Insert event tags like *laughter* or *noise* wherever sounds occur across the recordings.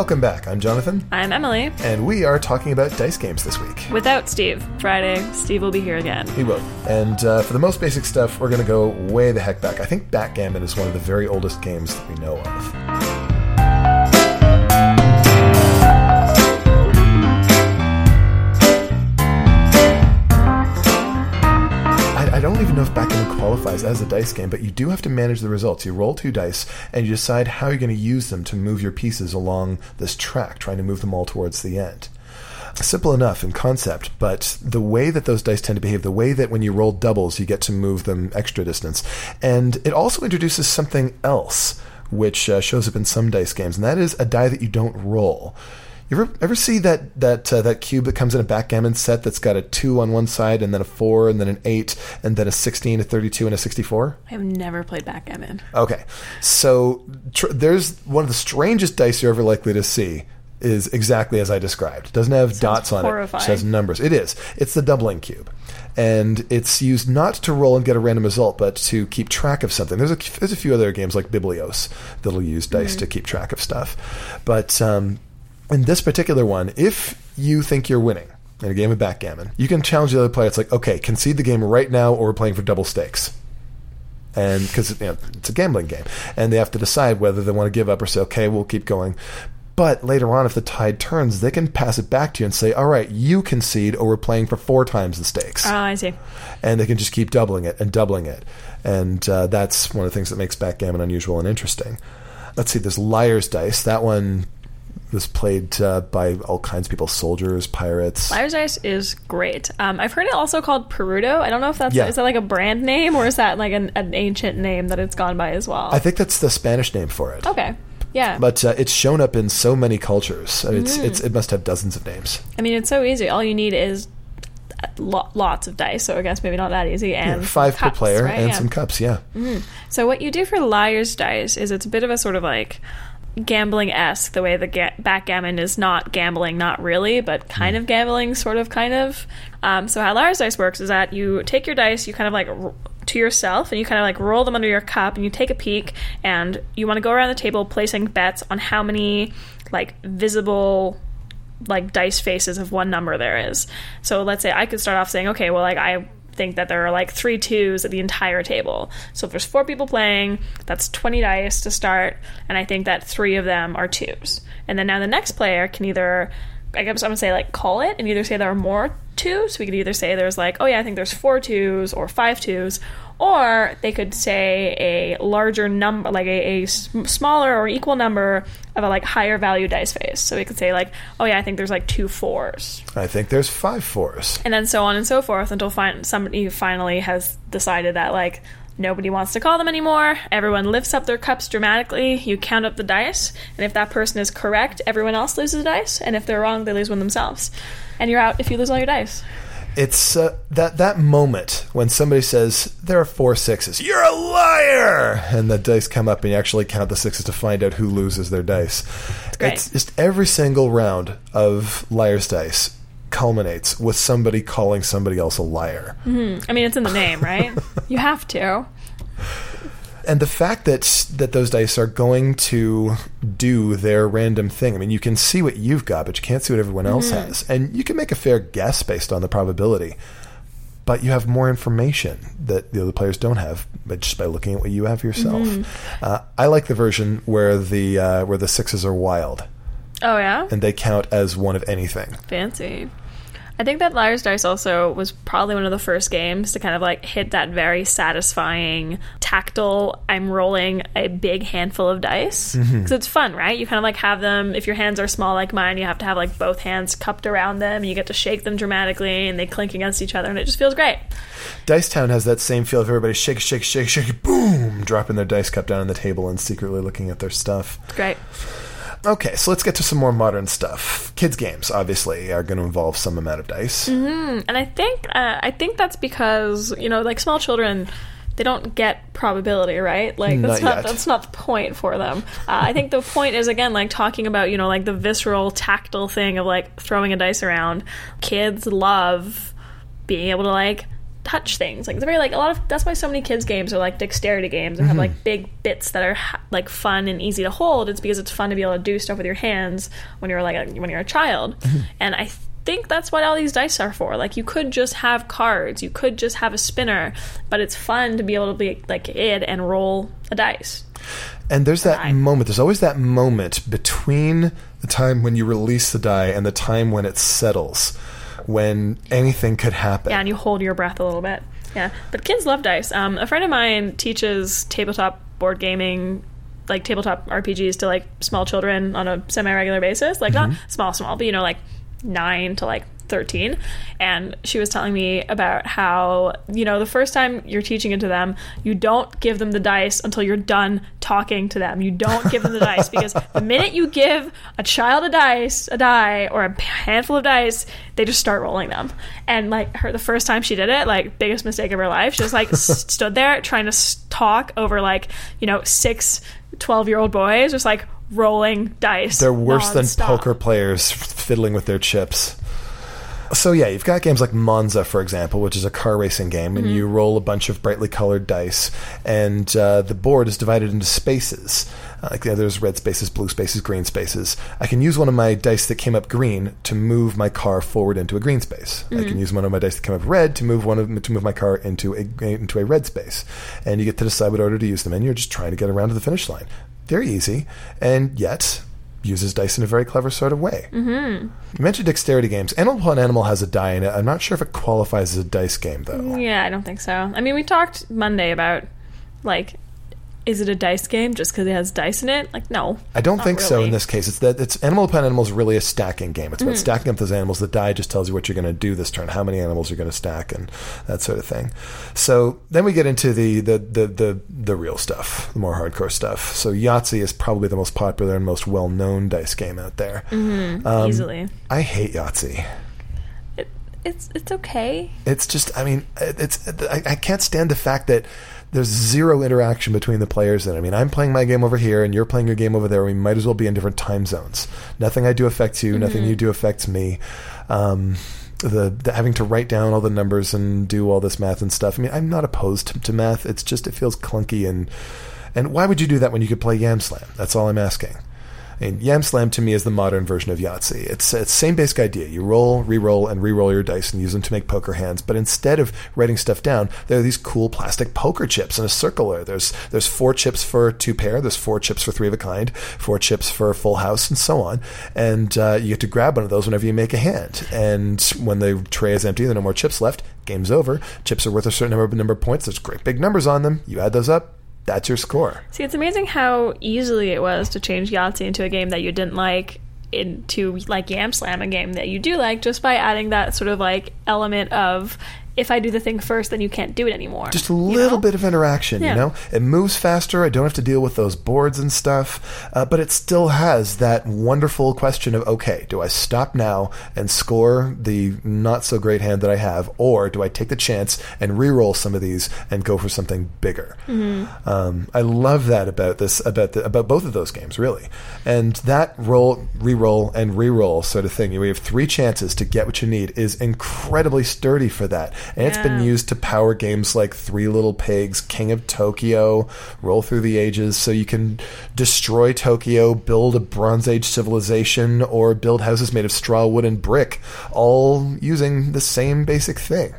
Welcome back. I'm Jonathan, I'm Emily. and we are talking about dice games this week. Without Steve. Friday, Steve will be here again. He will. And uh, for the most basic stuff, we're going to go way the heck back. I think Backgammon is one of the very oldest games that we know of. As a dice game, but you do have to manage the results. You roll two dice and you decide how you're going to use them to move your pieces along this track, trying to move them all towards the end. Simple enough in concept, but the way that those dice tend to behave, the way that when you roll doubles, you get to move them extra distance. And it also introduces something else, which uh, shows up in some dice games, and that is a die that you don't roll. You ever ever see that that uh, that cube that comes in a backgammon set that's got a two on one side and then a four and then an eight and then a sixteen, a thirty-two, and a sixty-four? I have never played backgammon. Okay, so tr- there's one of the strangest dice you're ever likely to see. Is exactly as I described. It doesn't have dots on it. horrifying. It just has numbers. It is. It's the doubling cube, and it's used not to roll and get a random result, but to keep track of something. There's a there's a few other games like Biblios that'll use dice to keep track of stuff, but um, in this particular one, if you think you're winning in a game of backgammon, you can challenge the other player. It's like, okay, concede the game right now, or we're playing for double stakes and because you know, it's a gambling game, and they have to decide whether they want to give up or say, "Okay, we'll keep going." But later on, if the tide turns, they can pass it back to you and say, "All right, you concede, or we're playing for four times the stakes," Oh, I see. and they can just keep doubling it and doubling it, and uh, that's one of the things that makes backgammon unusual and interesting. Let's see, there's liar's dice. That one was played uh, by all kinds of people: soldiers, pirates. Liar's Dice is great. Um, I've heard it also called Perudo. I don't know if that's Yeah. is that like a brand name or is that like an, an ancient name that it's gone by as well. I think that's the Spanish name for it. okay. Yeah. But uh, it's shown up in so many cultures. I mean, It's, Mm. it's, it must have dozens of names. I mean, it's so easy. All you need is lo- lots of dice. So I guess maybe not that easy. And Five per player right? and Yeah. some cups, yeah. So what you do for liar's dice is it's a bit of a sort of like gambling esque. The way the ga- backgammon is not gambling, not really, but kind of gambling, sort of, kind of. Um, so how liar's dice works is that you take your dice, you kind of like r- to yourself, and you kind of like roll them under your cup, and you take a peek, and you want to go around the table placing bets on how many like visible like dice faces of one number there is. So let's say I could start off saying, okay, well, like I think that there are like three twos at the entire table. So if there's four people playing, that's 20 dice to start, and I think that three of them are twos. And then now the next player can either, I guess I'm gonna say like call it and either say there are more twos. We could either say there's like, oh yeah, I think there's four twos or five twos. Or they could say a larger number, like a, a smaller or equal number of a like higher value dice face. So we could say like, oh yeah, I think there's like two fours, I think there's five fours. and then so on and so forth until fin- somebody finally has decided that like nobody wants to call them anymore. Everyone lifts up their cups dramatically. You count up the dice, and if that person is correct, everyone else loses a dice, and if they're wrong, they lose one themselves. And you're out if you lose all your dice. It's uh, that that moment when somebody says there are four sixes. You're a liar, and the dice come up, and you actually count the sixes to find out who loses their dice. great. It's just every single round of liar's dice culminates with somebody calling somebody else a liar. I mean, it's in the name, right? *laughs* you have to. and the fact that that those dice are going to do their random thing. I mean, you can see what you've got, but you can't see what everyone else has, and you can make a fair guess based on the probability. But you have more information that the other players don't have, but just by looking at what you have yourself. Uh, I like the version where the uh, where the sixes are wild Oh yeah, and they count as one of anything. fancy. I think that Liar's Dice also was probably one of the first games to kind of like hit that very satisfying tactile. I'm rolling a big handful of dice mm-hmm. because it's fun, right? You kind of like have them. If your hands are small like mine, you have to have like both hands cupped around them, and you get to shake them dramatically, and they clink against each other, and it just feels great. Dice Town has that same feel of everybody shake, shake, shake, shake, boom, dropping their dice cup down on the table and secretly looking at their stuff. It's great. Okay, so let's get to some more modern stuff. Kids games obviously are going to involve some amount of dice. and I think uh, I think that's because you know, like small children, they don't get probability, right? Like that's Not not, that's not the point for them. Uh, I think the point is again like talking about you know like the visceral, tactile thing of like throwing a dice around. Kids love being able to like touch things. Like it's very like a lot of that's why so many kids games are like dexterity games and have like mm-hmm. big bits that are like fun and easy to hold. It's because it's fun to be able to do stuff with your hands when you're like a, when you're a child. Mm-hmm. And I think that's what all these dice are for. Like you could just have cards, you could just have a spinner, but it's fun to be able to be like a kid and roll a dice. And there's that die. moment. There's always that moment between the time when you release the die and the time when it settles, when anything could happen. Yeah, and you hold your breath a little bit. Yeah, but kids love dice. Um, a friend of mine teaches tabletop board gaming, like tabletop RPGs to like small children on a semi-regular basis. Like not small, small, but you know, like nine to like 13 and she was telling me about how you know the first time you're teaching it to them you don't give them the dice until you're done talking to them. You don't give them the dice *laughs* because the minute you give a child a dice a die or a handful of dice they just start rolling them. And like her the first time she did it like biggest mistake of her life she just like s- *laughs* stood there trying to s- talk over like you know six 12 year old boys just like rolling dice They're worse than poker players fiddling with their chips. So yeah, you've got games like Monza, for example, which is a car racing game, and you roll a bunch of brightly colored dice, and uh, the board is divided into spaces. Uh, like yeah, there's red spaces, blue spaces, green spaces. I can use one of my dice that came up green to move my car forward into a green space. I can use one of my dice that came up red to move one of to move my car into a into a red space, and you get to decide what order to use them in. You're just trying to get around to the finish line. They're easy, and yet uses dice in a very clever sort of way. Mm-hmm. You mentioned dexterity games. Animal Upon Animal has a die in it. I'm not sure if it qualifies as a dice game, though. Yeah, I don't think so. I mean, we talked Monday about like, is it a dice game just because it has dice in it? Like, no. I don't think so in this case. It's that it's Animal Upon Animal is really a stacking game. It's about stacking up those animals. The die just tells you what you're going to do this turn, how many animals you're going to stack, and that sort of thing. So then we get into the the the the, the real stuff, the more hardcore stuff. So Yahtzee is probably the most popular and most well known dice game out there. Mm-hmm. Um, Easily. I hate Yahtzee. It, it's it's okay. It's just, I mean, it's I, I can't stand the fact that there's zero interaction between the players. And I mean, I'm playing my game over here, and you're playing your game over there. We might as well be in different time zones. Nothing I do affects you. Nothing you do affects me. Um, the, the having to write down all the numbers and do all this math and stuff. I mean, I'm not opposed to, to math. It's just it feels clunky and and why would you do that when you could play Yam Slam? That's all I'm asking. Mean, Yam Slam to me is the modern version of Yahtzee. It's it's same basic idea. You roll, re-roll, and re-roll your dice and use them to make poker hands. But instead of writing stuff down, there are these cool plastic poker chips in a. There. There's there's four chips for two pair. There's four chips for three of a kind. Four chips for full house, and so on. And uh, you get to grab one of those whenever you make a hand. And when the tray is empty, there are no more chips left. Game's over. Chips are worth a certain number number of points. There's great big numbers on them. You add those up. That's your score. See, it's amazing how easily it was to change Yahtzee into a game that you didn't like into like Yam Slam, a game that you do like, just by adding that sort of like element of if I do the thing first, then you can't do it anymore. just a you little know? bit of interaction Yeah. you know it moves faster i don't have to deal with those boards and stuff uh, but it still has that wonderful question of okay do i stop now and score the not so great hand that i have or do i take the chance and re-roll some of these and go for something bigger Mm-hmm. um, i love that about this about the, about both of those games really and that roll re-roll and re-roll sort of thing we have three chances to get what you need is incredibly sturdy for that and it's been used to power games like Three Little Pigs, King of Tokyo, Roll Through the Ages, so you can destroy Tokyo, build a Bronze Age civilization, or build houses made of straw, wood, and brick, all using the same basic thing.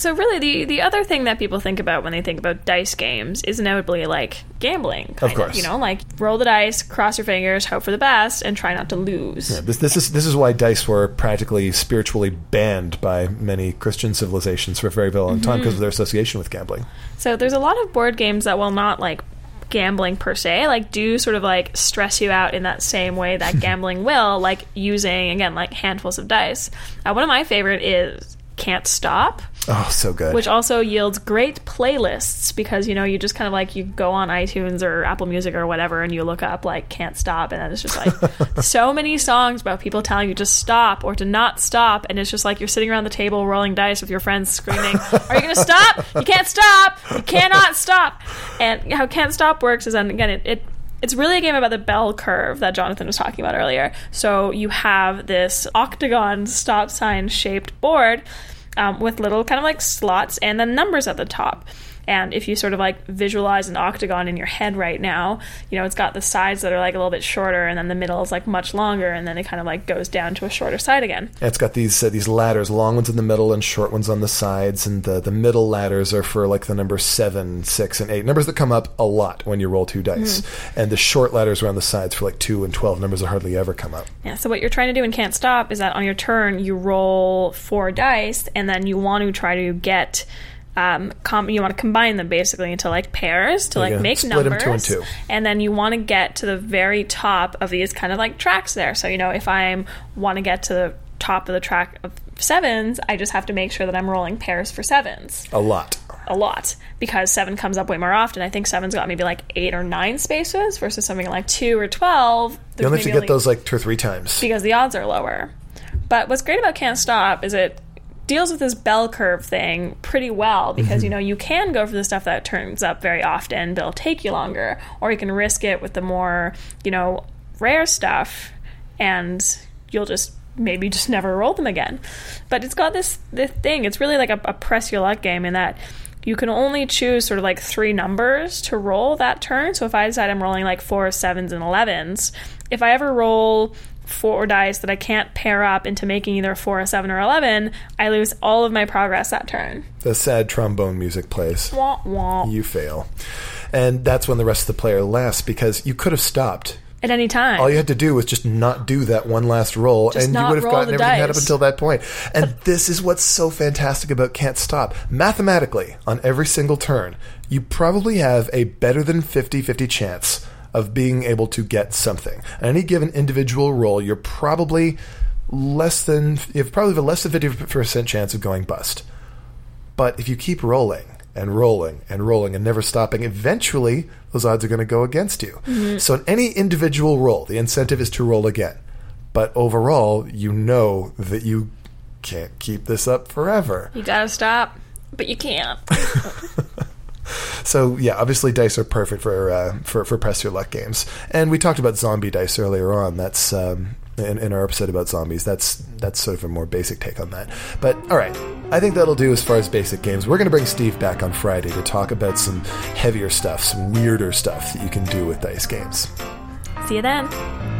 So really, the the other thing that people think about when they think about dice games is inevitably like gambling. kind course. you know, like roll the dice, cross your fingers, hope for the best, and try not to lose. This, this is this is why dice were practically spiritually banned by many Christian civilizations for a very, very long time because of their association with gambling. So there's a lot of board games that will not like gambling per se, like do sort of like stress you out in that same way that *laughs* gambling will, like using again like handfuls of dice. Uh, one of my favorite is Can't Stop. Oh, so good. which also yields great playlists because you know you just kind of like you go on iTunes or Apple Music or whatever and you look up like can't stop and then it's just like *laughs* so many songs about people telling you to stop or to not stop and it's just like you're sitting around the table rolling dice with your friends screaming are you gonna stop you can't stop you cannot stop and how can't stop works is and again it, it it's really a game about the bell curve that Jonathan was talking about earlier. So you have this octagon stop sign shaped board um, with little kind of like slots and then numbers at the top. And if you sort of like visualize an octagon in your head right now, you know, it's got the sides that are like a little bit shorter, and then the middle is like much longer, and then it kind of like goes down to a shorter side again. It's got these uh, these ladders, long ones in the middle and short ones on the sides, and the the middle ladders are for like the number seven, six, and eight numbers that come up a lot when you roll two dice, and the short ladders around the sides for like two and twelve numbers that hardly ever come up. Yeah, so what you're trying to do and can't stop is that on your turn you roll four dice and then you want to try to get um, com- you want to combine them basically into like pairs to like Yeah, make split numbers two and two. and then you want to get to the very top of these kind of like tracks there so you know if i want to get to the top of the track of sevens i just have to make sure that i'm rolling pairs for sevens A lot. a lot because seven comes up way more often i think seven's got maybe like eight or nine spaces versus something like two or 12 You only have to get only- those like two or three times. because the odds are lower. But what's great about Can't Stop is it deals with this bell curve thing pretty well because mm-hmm. you know you can go for the stuff that turns up very often. But it'll take you longer or you can risk it with the more you know rare stuff and you'll just maybe just never roll them again. But it's got this this thing. It's really like a, a press your luck game in that you can only choose sort of like three numbers to roll that turn. So if i decide i'm rolling like four sevens and elevens if i ever roll four dice that I can't pair up into making either a four, a seven, or eleven, I lose all of my progress that turn. The sad trombone music plays. Wah, wah. You fail. And that's when the rest of the player laughs because you could have stopped. At any time. All you had to do was just not do that one last roll, Just and you would have gotten everything out up until that point. And this is what's so fantastic about Can't Stop. Mathematically, on every single turn, you probably have a better than 50 50 chance of being able to get something. On any given individual roll, you're probably less than, you have probably a less than 50% chance of going bust. But if you keep rolling and rolling and rolling and never stopping, eventually those odds are going to go against you. Mm-hmm. So in any individual roll, the incentive is to roll again. But overall, you know that you can't keep this up forever. you gotta stop, but you can't. *laughs* So yeah, obviously dice are perfect for uh, for for press your luck games. And we talked about zombie dice earlier on. That's um, in, in our episode about zombies. That's that's sort of a more basic take on that. But all right, I think that'll do as far as basic games. We're going to bring Steve back on Friday to talk about some heavier stuff, some weirder stuff that you can do with dice games. See you then.